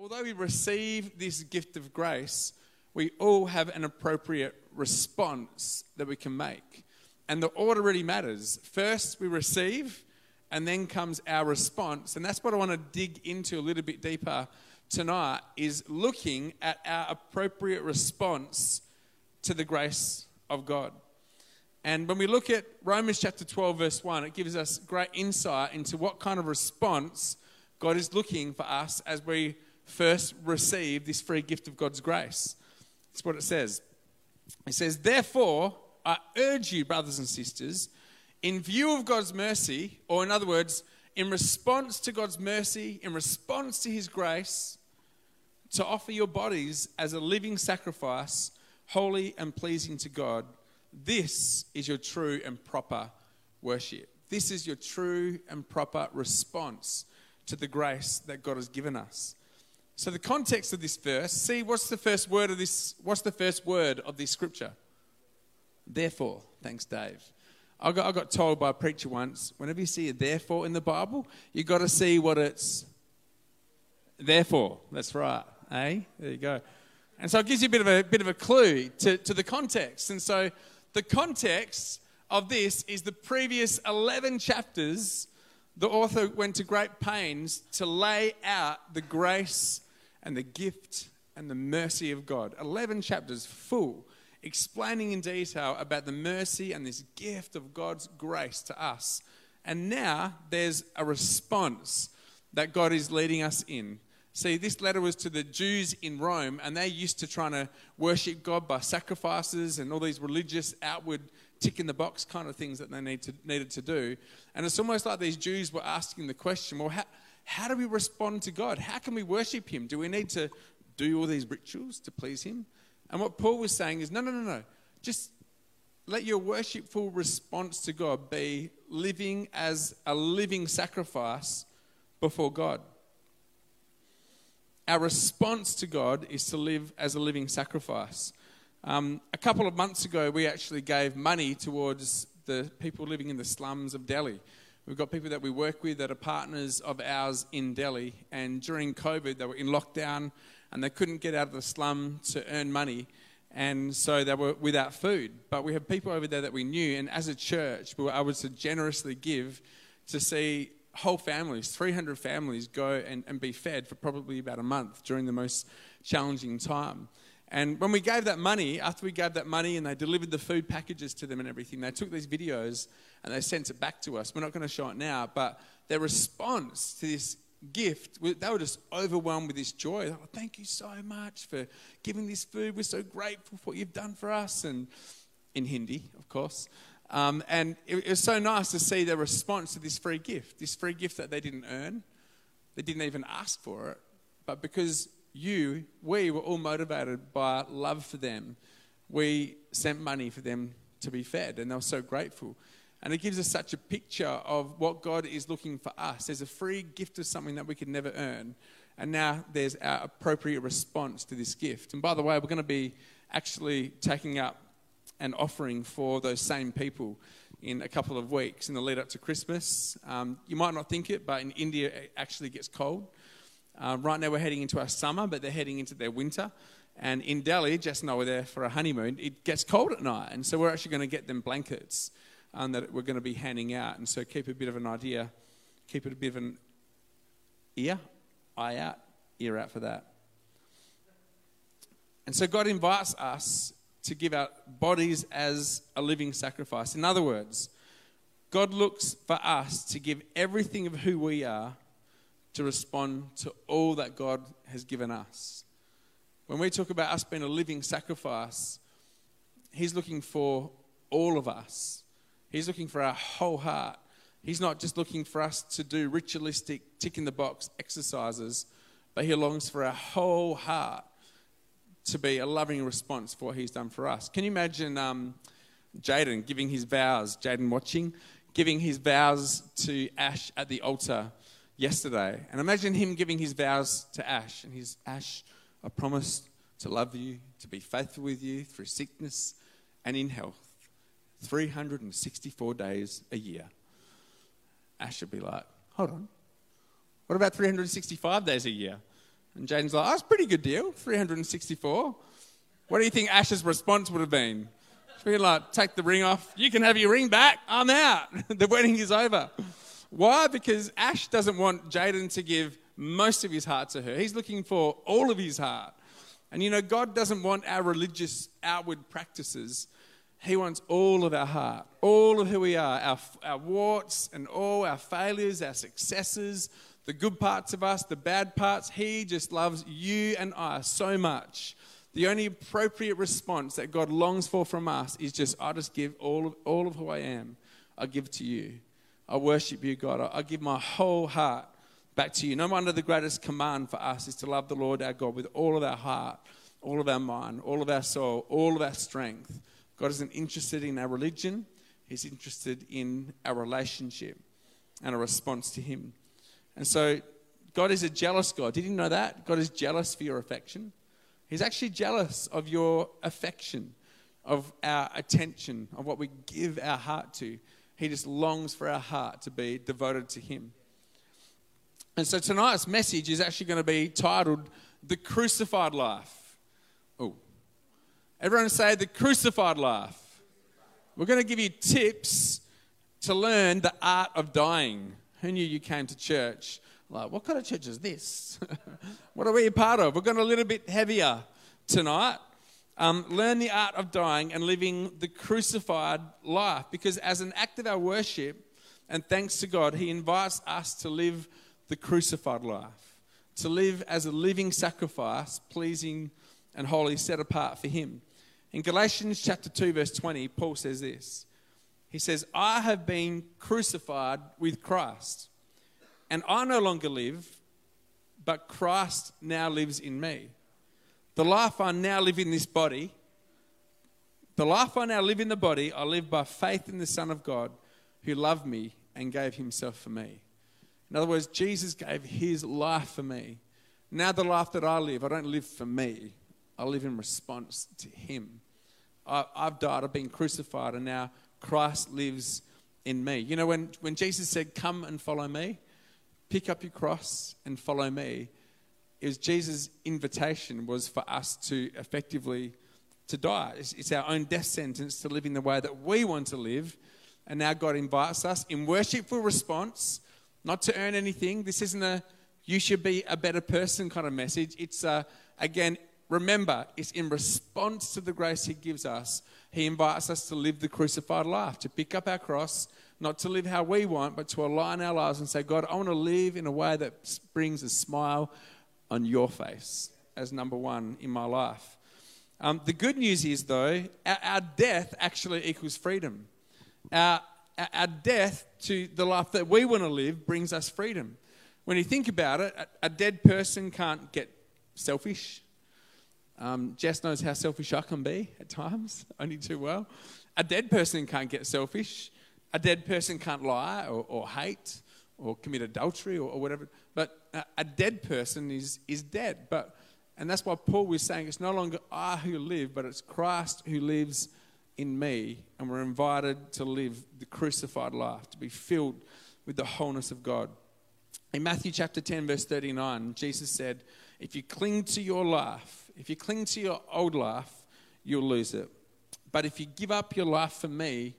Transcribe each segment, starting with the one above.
although we receive this gift of grace, we all have an appropriate response that we can make. And the order really matters. First, we receive, and then comes our response. And that's what I want to dig into a little bit deeper tonight is looking at our appropriate response to the grace of God. And when we look at Romans chapter 12, verse 1, it gives us great insight into what kind of response God is looking for us as we first receive this free gift of God's grace. That's what it says. It says, Therefore, I urge you, brothers and sisters, in view of God's mercy, or in other words, in response to God's mercy, in response to His grace, to offer your bodies as a living sacrifice, holy and pleasing to God. This is your true and proper worship. This is your true and proper response to the grace that God has given us. So the context of this verse, see what's the first word of this what's the first word of this scripture? Therefore, thanks Dave. I got, I got told by a preacher once, whenever you see a therefore in the Bible, you got to see what it's therefore. That's right. Eh? There you go. And so it gives you a bit of a bit of a clue to, to the context. And so the context of this is the previous 11 chapters. The author went to great pains to lay out the grace and the gift and the mercy of God. 11 chapters full, explaining in detail about the mercy and this gift of God's grace to us. And now there's a response that God is leading us in See, this letter was to the Jews in Rome, and they're used to trying to worship God by sacrifices and all these religious, outward, tick in the box kind of things that they need to, needed to do. And it's almost like these Jews were asking the question well, how, how do we respond to God? How can we worship Him? Do we need to do all these rituals to please Him? And what Paul was saying is no, no, no, no. Just let your worshipful response to God be living as a living sacrifice before God our response to God is to live as a living sacrifice. Um, a couple of months ago, we actually gave money towards the people living in the slums of Delhi. We've got people that we work with that are partners of ours in Delhi, and during COVID, they were in lockdown and they couldn't get out of the slum to earn money, and so they were without food. But we have people over there that we knew, and as a church, we were able to generously give to see whole families, 300 families, go and, and be fed for probably about a month during the most challenging time. And when we gave that money, after we gave that money and they delivered the food packages to them and everything, they took these videos and they sent it back to us. We're not going to show it now, but their response to this gift, they were just overwhelmed with this joy. Thank you so much for giving this food. We're so grateful for what you've done for us. And in Hindi, of course. Um, and it, it was so nice to see their response to this free gift, this free gift that they didn't earn. They didn't even ask for it. But because you, we were all motivated by love for them, we sent money for them to be fed. And they were so grateful. And it gives us such a picture of what God is looking for us. There's a free gift of something that we could never earn. And now there's our appropriate response to this gift. And by the way, we're going to be actually taking up an offering for those same people in a couple of weeks in the lead up to Christmas. Um, you might not think it, but in India it actually gets cold. Uh, right now we're heading into our summer, but they're heading into their winter. And in Delhi, Jess and I were there for a honeymoon, it gets cold at night. And so we're actually going to get them blankets um, that we're going to be handing out. And so keep a bit of an idea, keep it a bit of an ear, eye out, ear out for that. And so God invites us to give our bodies as a living sacrifice. In other words, God looks for us to give everything of who we are to respond to all that God has given us. When we talk about us being a living sacrifice, He's looking for all of us. He's looking for our whole heart. He's not just looking for us to do ritualistic, tick in the box exercises, but He longs for our whole heart to be a loving response for what he's done for us. Can you imagine um, Jaden giving his vows, Jaden watching, giving his vows to Ash at the altar yesterday? And imagine him giving his vows to Ash. And he's, Ash, I promise to love you, to be faithful with you through sickness and in health, 364 days a year. Ash would be like, hold on. What about 365 days a year? And Jaden's like, oh, that's a pretty good deal, 364. What do you think Ash's response would have been? She'd be like, take the ring off. You can have your ring back. I'm out. the wedding is over. Why? Because Ash doesn't want Jaden to give most of his heart to her. He's looking for all of his heart. And you know, God doesn't want our religious outward practices. He wants all of our heart, all of who we are, our, our warts and all our failures, our successes, the good parts of us, the bad parts. He just loves you and I so much. The only appropriate response that God longs for from us is just, I just give all of, all of who I am, I give to you. I worship you, God. I, give my whole heart back to you. No wonder the greatest command for us is to love the Lord our God with all of our heart, all of our mind, all of our soul, all of our strength. God isn't interested in our religion, He's interested in our relationship and a response to Him. And so, God is a jealous God. Did you know that? God is jealous for your affection. He's actually jealous of your affection, of our attention, of what we give our heart to. He just longs for our heart to be devoted to Him. And so tonight's message is actually going to be titled The Crucified Life. Oh, everyone say the crucified life. We're going to give you tips to learn the art of dying. Who knew you came to church? Like, what kind of church is this? what are we a part of? We're going a little bit heavier tonight. Um, learn the art of dying and living the crucified life. Because as an act of our worship and thanks to God, He invites us to live the crucified life, to live as a living sacrifice, pleasing and holy, set apart for Him. In Galatians chapter 2, verse 20, Paul says this. He says, I have been crucified with Christ, and I no longer live, but Christ now lives in me. The life I now live in this body, the life I now live in the body, I live by faith in the Son of God who loved me and gave himself for me. In other words, Jesus gave his life for me. Now, the life that I live, I don't live for me, I live in response to Him. I, have died, I've been crucified, and now Christ lives in me. You know, when, when Jesus said, Come and follow me, pick up your cross and follow me, was Jesus' invitation was for us to effectively to die. It's, it's our own death sentence to live in the way that we want to live. And now God invites us in worshipful response, not to earn anything. This isn't a you should be a better person kind of message. It's a, again, remember, it's in response to the grace He gives us. He invites us to live the crucified life, to pick up our cross, not to live how we want, but to align our lives and say, God, I want to live in a way that brings a smile on your face as number one in my life. Um, the good news is, though, our, our death actually equals freedom. Our, our death to the life that we want to live brings us freedom. When you think about it, a, a dead person can't get selfish, um, Jess knows how selfish I can be at times, only too well. A dead person can't get selfish. A dead person can't lie or, or hate or commit adultery or, or whatever. But a, a, dead person is, is dead. But, and that's why Paul was saying it's no longer I who live, but it's Christ who lives in me. And we're invited to live the crucified life, to be filled with the wholeness of God. In Matthew chapter 10, verse 39, Jesus said, If you cling to your life, if you cling to your old life, you'll lose it. But if you give up your life for me,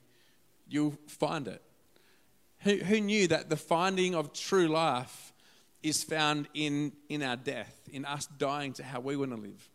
you'll find it. Who, who knew that the finding of true life is found in, in our death, in us dying to how we want to live?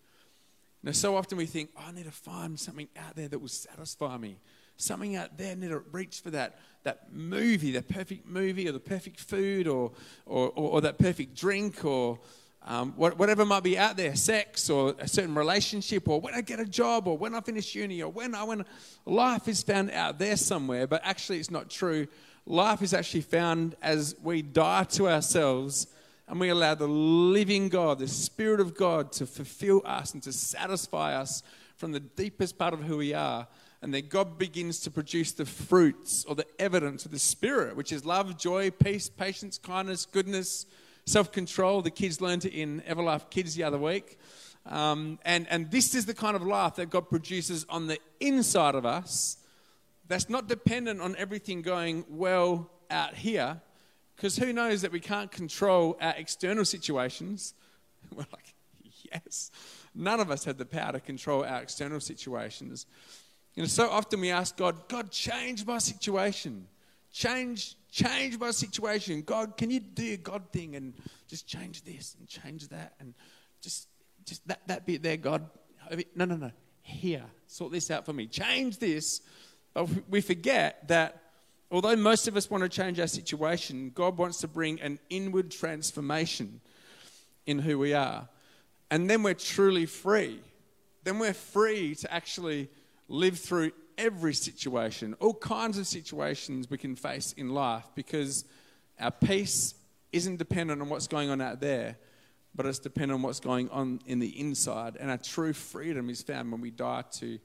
Now, so often we think, oh, I need to find something out there that will satisfy me. Something out there, I need to reach for that, that movie, that perfect movie, or the perfect food, or, or, or, or that perfect drink, or, um, whatever might be out there, sex or a certain relationship, or when I get a job, or when I finish uni, or when I when life is found out there somewhere, but actually it's not true. Life is actually found as we die to ourselves and we allow the living God, the Spirit of God, to fulfill us and to satisfy us from the deepest part of who we are. And then God begins to produce the fruits or the evidence of the Spirit, which is love, joy, peace, patience, kindness, goodness self control. The kids learned it in Everlife Kids the other week. Um, and, and this is the kind of life that God produces on the inside of us that's not dependent on everything going well out here. Because who knows that we can't control our external situations? We're like, yes. None of us have the power to control our external situations. You know, so often we ask God, God, change my situation. Change, change my situation. God, can you do a God thing and just change this and change that and just just that, that bit there, God. No, no, no. Here, sort this out for me. Change this. Uh, but we forget that although most of us want to change our situation, God wants to bring an inward transformation in who we are. And then we're truly free. Then we're free to actually live through every situation, all kinds of situations we can face in life because our peace isn't dependent on what's going on out there, but it's dependent on what's going on in the inside. And our true freedom is found when we die to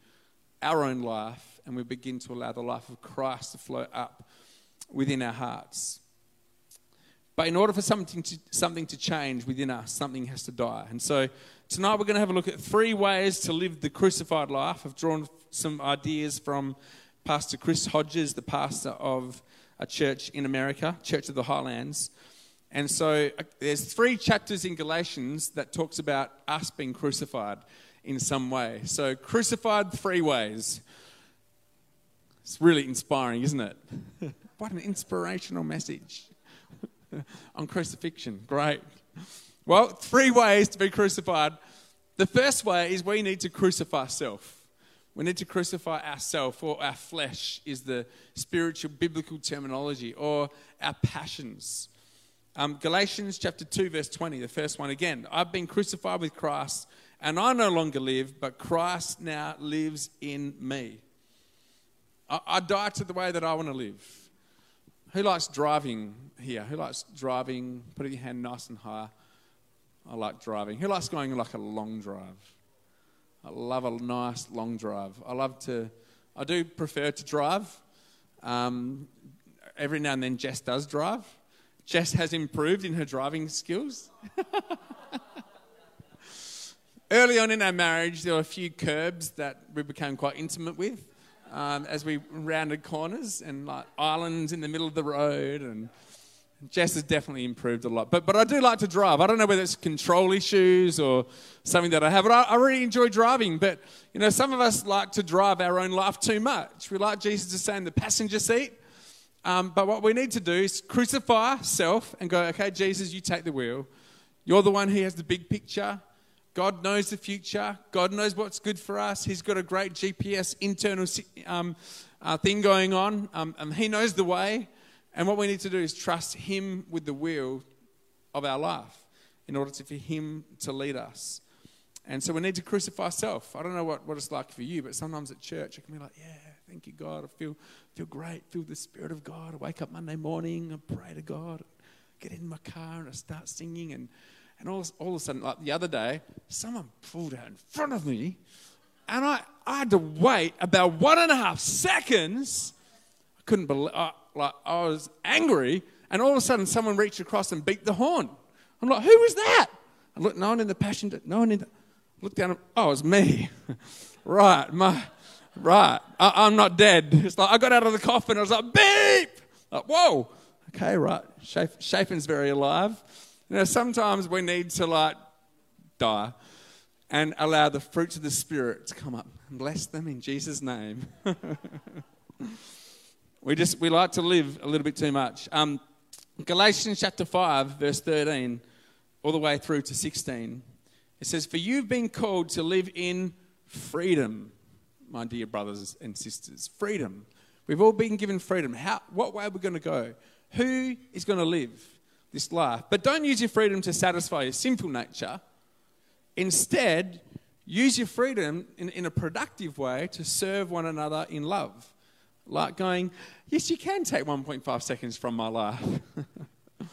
our own life and we begin to allow the life of Christ to flow up within our hearts. But in order for something to, something to change within us, something has to die. And so tonight we're going to have a look at three ways to live the crucified life. I've drawn some ideas from Pastor Chris Hodges, the pastor of a church in America, Church of the Highlands. And so uh, there's three chapters in Galatians that talks about us being crucified in some way. So crucified three ways. It's really inspiring, isn't it? what an inspirational message on crucifixion. Great. Well, three ways to be crucified. The first way is we need to crucify self. We need to crucify ourselves, or our flesh is the spiritual biblical terminology, or our passions. Um, Galatians chapter 2, verse 20, the first one again. I've been crucified with Christ, and I no longer live, but Christ now lives in me. I, I die to the way that I want to live. Who likes driving here? Who likes driving? Putting your hand nice and high. I like driving. Who likes going like a long drive? I love a nice long drive. I love to, I do prefer to drive. Um, every now and then Jess does drive. Jess has improved in her driving skills. Early on in our marriage, there were a few curbs that we became quite intimate with um, as we rounded corners and like islands in the middle of the road. And Jess has definitely improved a lot. But, but I do like to drive. I don't know whether it's control issues or something that I have, but I, I really enjoy driving. But, you know, some of us like to drive our own life too much. We like Jesus to stay in the passenger seat um, but what we need to do is crucify self and go, okay, Jesus, you take the wheel. You're the one who has the big picture. God knows the future. God knows what's good for us. He's got a great GPS internal um, uh, thing going on. Um, and he knows the way. And what we need to do is trust Him with the wheel of our life in order to, for Him to lead us. And so we need to crucify self. I don't know what, what it's like for you, but sometimes at church it can be like, yeah, thank you, God. I feel, feel great, feel the Spirit of God. I wake up Monday morning I pray to God, get in my car and I start singing. And, and all, all of a sudden, like the other day, someone pulled out in front of me and I, I had to wait about one and a half seconds. I couldn't believe, uh, like, I was angry. And all of a sudden, someone reached across and beat the horn. I'm like, who was that? I looked, no one in the passion, no one in the, looked down, oh, it was me. right, my, right, I, am not dead. It's like I got out of the coffin, I was like, beep! Like, whoa, okay, right. Shaping's very alive. You know, sometimes we need to like die and allow the fruits of the Spirit to come up and bless them in Jesus' name. we just, we like to live a little bit too much. Um, Galatians chapter 5, verse 13, all the way through to 16. It says, For you've been called to live in freedom my dear brothers and sisters. Freedom. We've all been given freedom. How, what way are we going to go? Who is going to live this life? But don't use your freedom to satisfy your sinful nature. Instead, use your freedom in, in a productive way to serve one another in love. Like going, yes, you can take 1.5 seconds from my life.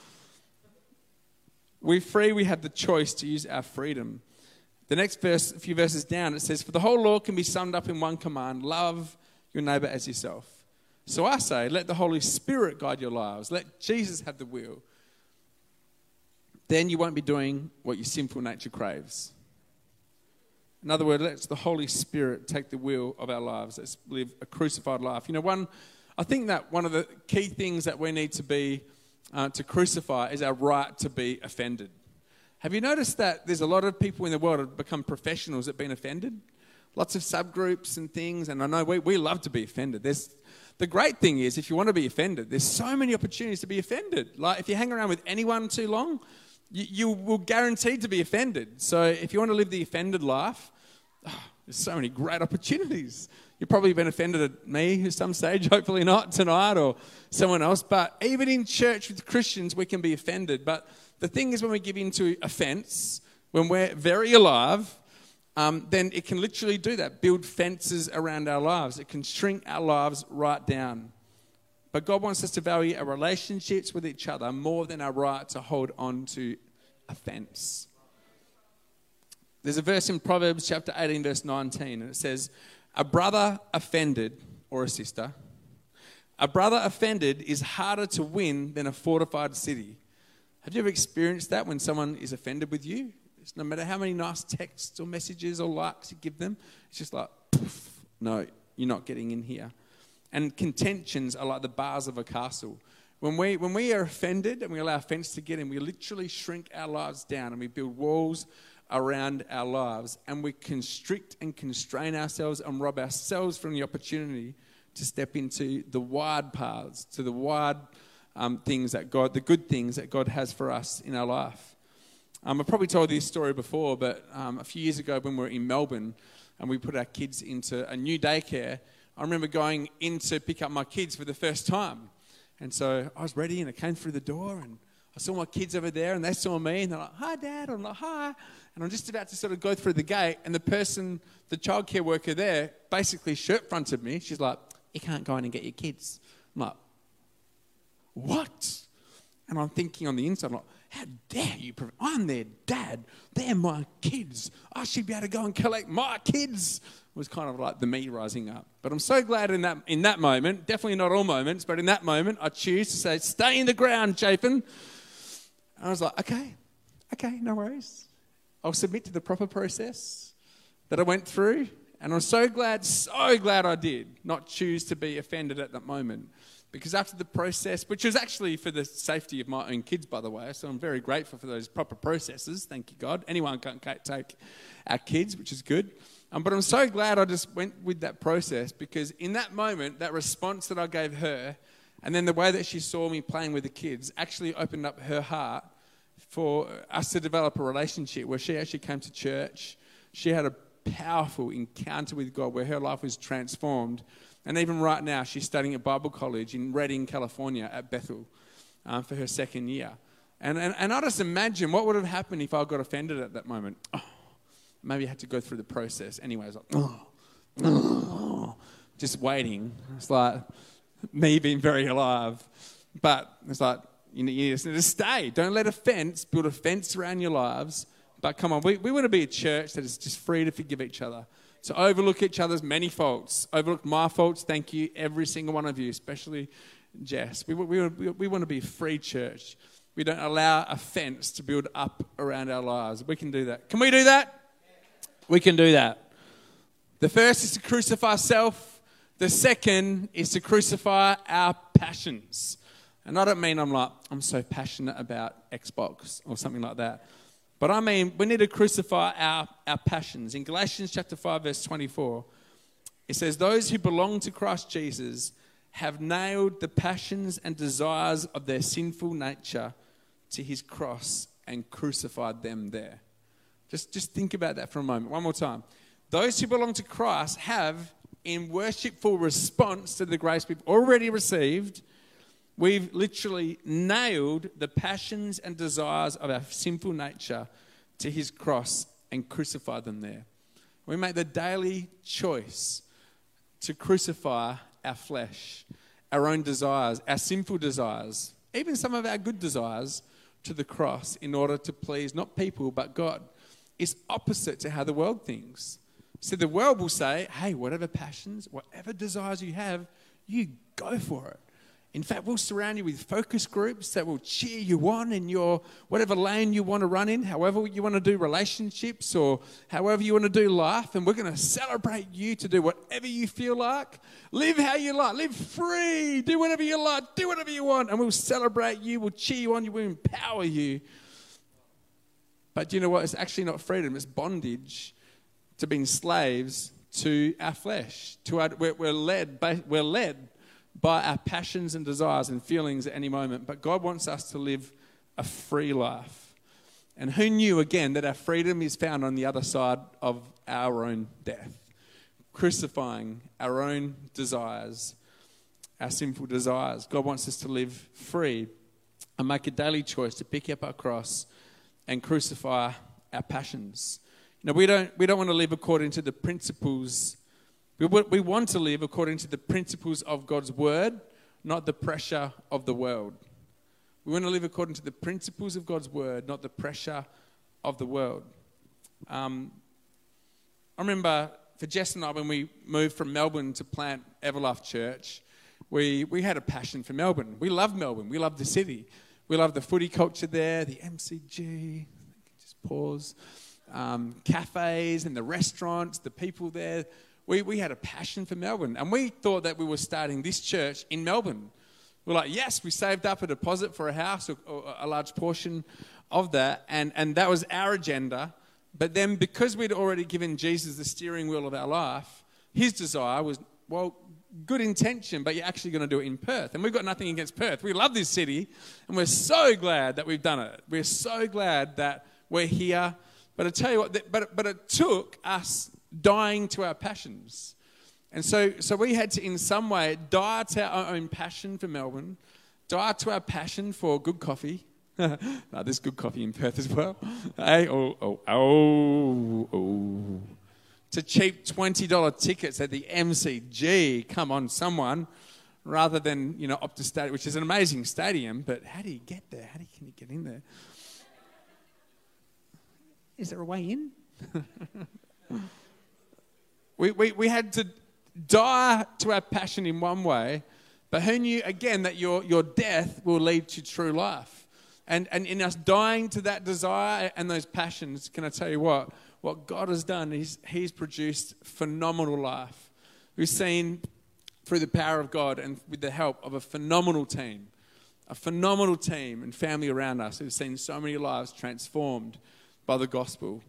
We're free, we have the choice to use our freedom the next verse, a few verses down, it says, For the whole law can be summed up in one command love your neighbor as yourself. So I say, let the Holy Spirit guide your lives. Let Jesus have the wheel. Then you won't be doing what your sinful nature craves. In other words, let the Holy Spirit take the wheel of our lives. Let's live a crucified life. You know, one, I think that one of the key things that we need to be, uh, to crucify is our right to be offended. Have you noticed that there's a lot of people in the world have become professionals at being offended? Lots of subgroups and things, and I know we, we love to be offended. There's, the great thing is, if you want to be offended, there's so many opportunities to be offended. Like, if you hang around with anyone too long, you, you will guaranteed to be offended. So, if you want to live the offended life, oh, there's so many great opportunities. You've probably been offended at me at some stage, hopefully not tonight or someone else. But even in church with Christians, we can be offended. But the thing is, when we give into offense, when we're very alive, um, then it can literally do that build fences around our lives. It can shrink our lives right down. But God wants us to value our relationships with each other more than our right to hold on to offense. There's a verse in Proverbs chapter 18, verse 19, and it says, A brother offended, or a sister, a brother offended is harder to win than a fortified city. Have you ever experienced that when someone is offended with you? It's no matter how many nice texts or messages or likes you give them, it's just like, no, you're not getting in here. And contentions are like the bars of a castle. When we, when we are offended and we allow offense to get in, we literally shrink our lives down and we build walls around our lives and we constrict and constrain ourselves and rob ourselves from the opportunity to step into the wide paths, to the wide um, things that God, the good things that God has for us in our life. Um, I've probably told this story before, but um, a few years ago when we were in Melbourne and we put our kids into a new daycare, I remember going in to pick up my kids for the first time. And so I was ready and I came through the door and I saw my kids over there and they saw me and they're like, hi, Dad. I'm like, hi. And I'm just about to sort of go through the gate and the person, the childcare worker there, basically shirt fronted me. She's like, you can't go in and get your kids. I'm like, what? And I'm thinking on the inside, like, how dare you? I'm their dad. They're my kids. I should be able to go and collect my kids. It was kind of like the me rising up. But I'm so glad in that, in that moment, definitely not all moments, but in that moment, I choose to say, stay in the ground, Chapin. I was like, okay, okay, no worries. I'll submit to the proper process that I went through. And I'm so glad, so glad I did not choose to be offended at that moment. Because after the process, which was actually for the safety of my own kids, by the way, so I'm very grateful for those proper processes. Thank you, God. Anyone can take our kids, which is good. Um, but I'm so glad I just went with that process because in that moment, that response that I gave her, and then the way that she saw me playing with the kids, actually opened up her heart for us to develop a relationship where she actually came to church. She had a powerful encounter with God where her life was transformed and even right now, she's studying at Bible College in Redding, California, at Bethel um, for her second year. And, and, and I just imagine what would have happened if I got offended at that moment. Oh, maybe I had to go through the process. Anyway, like, oh, oh, just waiting. It's like me being very alive. But it's like, you, need to stay. Don't let offense build a fence around your lives. But come on, we, we want to be a church that is just free to forgive each other to overlook each other's many faults. Overlook my faults, thank you, every single one of you, especially Jess. We, we, we, we want to be a free church. We don't allow offense to build up around our lives. We can do that. Can we do that? We can do that. The first is to crucify self. The second is to crucify our passions. And I don't mean I'm like, I'm so passionate about Xbox or something like that. But I mean, we need to crucify our, our passions. In Galatians chapter 5, verse 24, it says, Those who belong to Christ Jesus have nailed the passions and desires of their sinful nature to his cross and crucified them there. Just, just think about that for a moment. One more time. Those who belong to Christ have, in worshipful response to the grace we've already received, We've literally nailed the passions and desires of our sinful nature to his cross and crucified them there. We make the daily choice to crucify our flesh, our own desires, our sinful desires, even some of our good desires to the cross in order to please not people but God. It's opposite to how the world thinks. So the world will say, hey, whatever passions, whatever desires you have, you go for it. In fact, we'll surround you with focus groups that will cheer you on in your whatever lane you want to run in, however you want to do relationships or however you want to do life. And we're going to celebrate you to do whatever you feel like. Live how you like. Live free. Do whatever you like. Do whatever you want. And we'll celebrate you. We'll cheer you on. We'll empower you. But do you know what? It's actually not freedom, it's bondage to being slaves to our flesh. To our, we're, we're, led by, we're led by our passions and desires and feelings at any moment. But God wants us to live a free life. And who knew, again, that our freedom is found on the other side of our own death? Crucifying our own desires, our sinful desires. God wants us to live free and make a daily choice to pick up our cross and crucify our passions. You know, we don't, we don't want to live according to the principles, we, we want to live according to the principles of God's word, not the pressure of the world. We want to live according to the principles of God's word, not the pressure of the world. Um, I remember for Jess and I, when we moved from Melbourne to plant Everlife Church, we, we had a passion for Melbourne. We love Melbourne. We love the city. We love the footy culture there, the MCG. Just pause. Um, cafes and the restaurants, the people there. We, we had a passion for Melbourne. And we thought that we were starting this church in Melbourne. We're like, yes, we saved up a deposit for a house, or, or a large portion of that. And, and that was our agenda. But then, because we'd already given Jesus the steering wheel of our life, his desire was, well, good intention, but you're actually going to do it in Perth. And we've got nothing against Perth. We love this city, and we're so glad that we've done it. We're so glad that we're here. But I tell you what, but, but it took us dying to our passions. And so, so we had to, in some way, die to our own passion for Melbourne, die to our passion for good coffee. no, there's good coffee in Perth as well. hey, eh? oh, oh, oh, oh to cheap $20 tickets at the MCG. Come on, someone. Rather than, you know, Optus Stadium, which is an amazing stadium, but how do you get there? How do you, can you get in there? Is there a way in? we, we, we had to die to our passion in one way, but who knew, again, that your, your death will lead to true life? And, and in us dying to that desire and those passions, can I tell you what? what God has done is He's produced phenomenal life. We've seen through the power of God and with the help of a phenomenal team, a phenomenal team and family around us who've seen so many lives transformed by the gospel.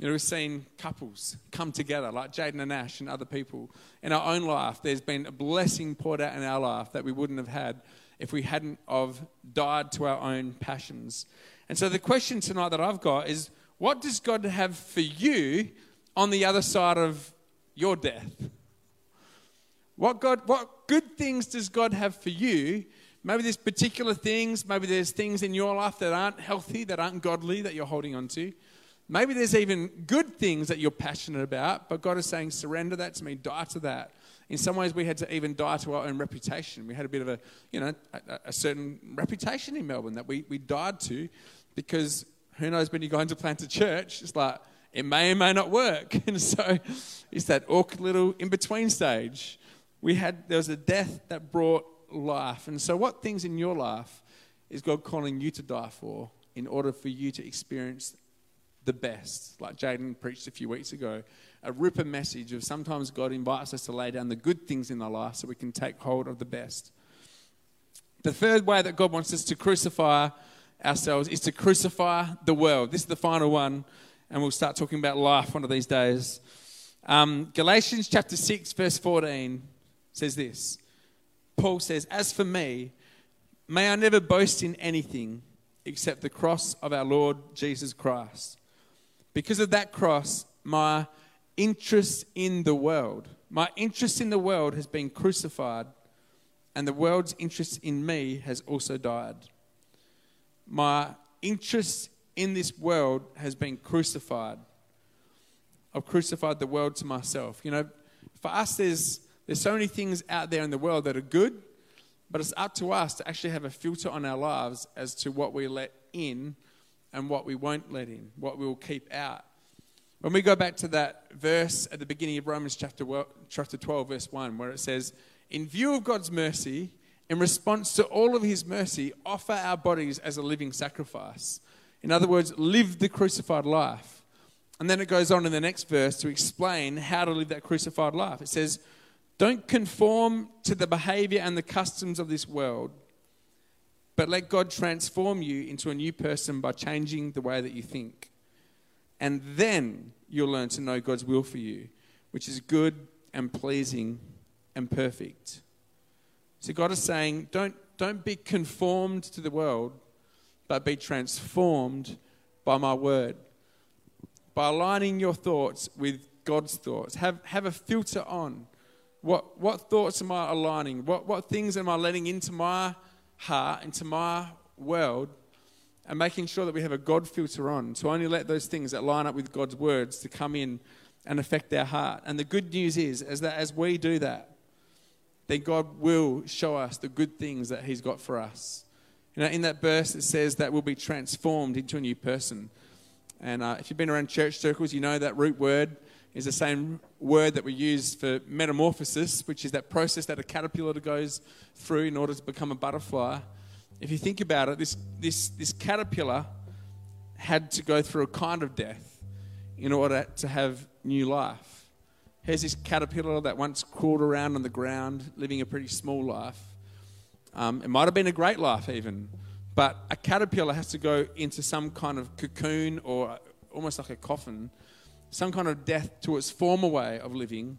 You know, we've seen couples come together, like Jaden and Ash and other people. In our own life, there's been a blessing poured out in our life that we wouldn't have had if we hadn't of died to our own passions. And so the question tonight that I've got is what does God have for you on the other side of your death? What, God, what good things does God have for you? Maybe there's particular things, maybe there's things in your life that aren't healthy, that aren't godly, that you're holding on to. Maybe there's even good things that you're passionate about, but God is saying, surrender that to me, die to that. In some ways, we had to even die to our own reputation. We had a bit of a, you know, a, a certain reputation in Melbourne that we, we died to because who knows when you're going to plant a church, it's like it may or may not work. And so it's that awkward little in between stage. We had, there was a death that brought life. And so, what things in your life is God calling you to die for in order for you to experience the best? Like Jaden preached a few weeks ago, a ripper message of sometimes God invites us to lay down the good things in our life so we can take hold of the best. The third way that God wants us to crucify ourselves is to crucify the world. This is the final one, and we'll start talking about life one of these days. Um, Galatians chapter 6, verse 14 says this Paul says, As for me, may I never boast in anything except the cross of our Lord Jesus Christ. Because of that cross, my interest in the world, my interest in the world has been crucified, and the world's interest in me has also died my interest in this world has been crucified. I've crucified the world to myself. You know, for us, there's, there's so many things out there in the world that are good, but it's up to us to actually have a filter on our lives as to what we let in and what we won't let in, what we will keep out. When we go back to that verse at the beginning of Romans chapter 12, verse 1, where it says, In view of God's mercy, in response to all of his mercy, offer our bodies as a living sacrifice. In other words, live the crucified life. And then it goes on in the next verse to explain how to live that crucified life. It says, Don't conform to the behavior and the customs of this world, but let God transform you into a new person by changing the way that you think. and then you'll learn to know God's will for you, which is good and pleasing and perfect. So God is saying, don't, don't be conformed to the world, but be transformed by my word. By aligning your thoughts with God's thoughts. Have, have a filter on. What, what thoughts am I aligning? What, what things am I letting into my heart, into my world, and making sure that we have a God filter on to only let those things that line up with God's words to come in and affect our heart. And the good news is, is that as we do that, then God will show us the good things that He's got for us. You know, in that verse, it says that we'll be transformed into a new person. And uh, if you've been around church circles, you know that root word is the same word that we use for metamorphosis, which is that process that a caterpillar goes through in order to become a butterfly. If you think about it, this, this, this caterpillar had to go through a kind of death in order to have new life. Here's this caterpillar that once crawled around on the ground, living a pretty small life. Um, it might have been a great life, even, but a caterpillar has to go into some kind of cocoon or almost like a coffin some kind of death to its former way of living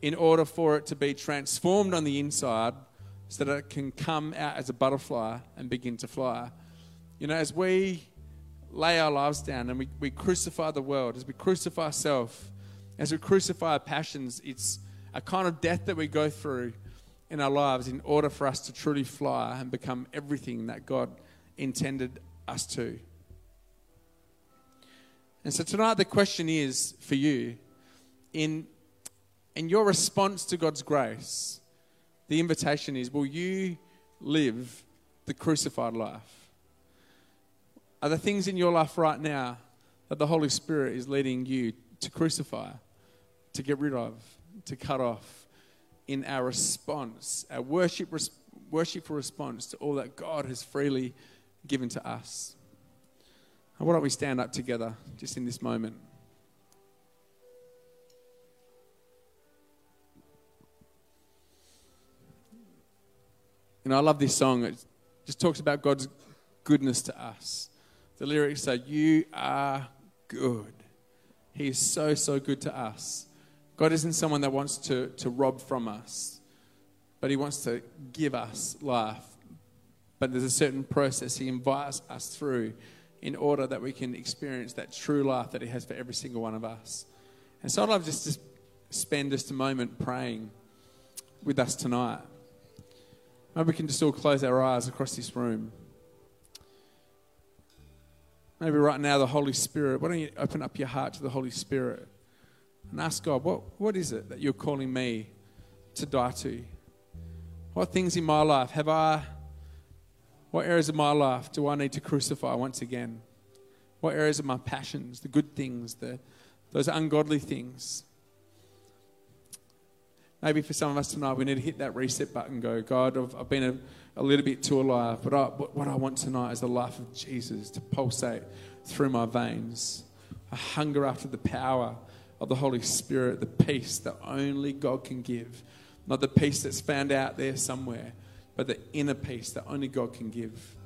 in order for it to be transformed on the inside so that it can come out as a butterfly and begin to fly. You know, as we lay our lives down and we, we crucify the world, as we crucify self, as we crucify our passions, it's a kind of death that we go through in our lives in order for us to truly fly and become everything that God intended us to. And so tonight the question is for you in in your response to God's grace, the invitation is will you live the crucified life? Are there things in your life right now that the Holy Spirit is leading you to crucify, to get rid of, to cut off in our response, our worship, worshipful response to all that God has freely given to us? Why don't we stand up together just in this moment? You know, I love this song. It just talks about God's goodness to us. The lyrics say, You are good. He is so, so good to us. God isn't someone that wants to, to rob from us, but He wants to give us life. But there's a certain process He invites us through in order that we can experience that true life that He has for every single one of us. And so I'd love just to spend just a moment praying with us tonight. Maybe we can just all close our eyes across this room. Maybe right now, the Holy Spirit, why don't you open up your heart to the Holy Spirit and ask God, what, what is it that you're calling me to die to? What things in my life have I what areas of my life do I need to crucify once again? What areas of my passions, the good things, the, those ungodly things? Maybe for some of us tonight, we need to hit that reset button and go, God, I've, I've been a, a, little bit too alive, but I, what I want tonight is the life of Jesus to pulsate through my veins. A hunger after the power of the Holy Spirit, the peace that only God can give, not the peace that's found out there somewhere, but the inner peace that only God can give.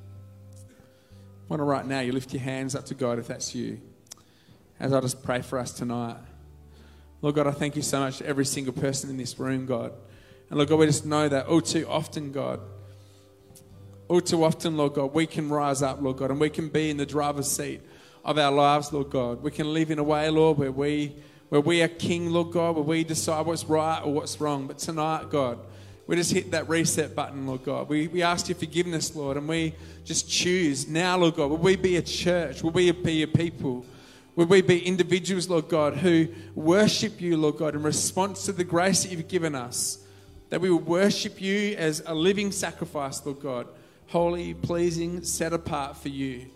I want to right now you lift your hands up to God if that's you. As I just pray for us tonight. Lord God, I thank you so much to every single person in this room, God. And Lord God, we just know that all too often, God, all too often, Lord God, we can rise up, Lord God, and we can be in the driver's seat of our lives, Lord God. We can live in a way, Lord, where we where we are king, Lord God, where we decide what's right or what's wrong. But tonight, God, we just hit that reset button, Lord God. We, we ask your forgiveness, Lord, and we just choose now, Lord God. Will we be a church? Will we be a people? Will we be individuals, Lord God, who worship you, Lord God, in response to the grace that you've given us? That we will worship you as a living sacrifice, Lord God, holy, pleasing, set apart for you.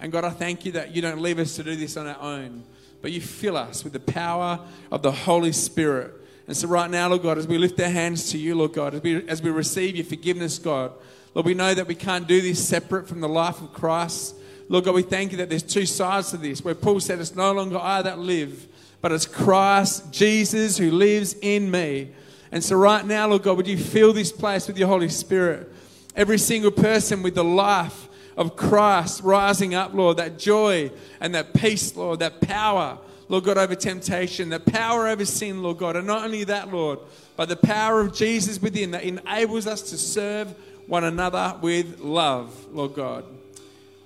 And God, I thank you that you don't leave us to do this on our own, but you fill us with the power of the Holy Spirit and so, right now, Lord God, as we lift our hands to you, Lord God, as we, as we receive your forgiveness, God, Lord, we know that we can't do this separate from the life of Christ. Lord God, we thank you that there's two sides to this, where Paul said, It's no longer I that live, but it's Christ, Jesus, who lives in me. And so, right now, Lord God, would you fill this place with your Holy Spirit? Every single person with the life of Christ rising up, Lord, that joy and that peace, Lord, that power, Lord God, over temptation, the power over sin, Lord God. And not only that, Lord, but the power of Jesus within that enables us to serve one another with love, Lord God.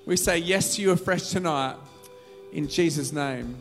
We say yes to you afresh tonight in Jesus' name.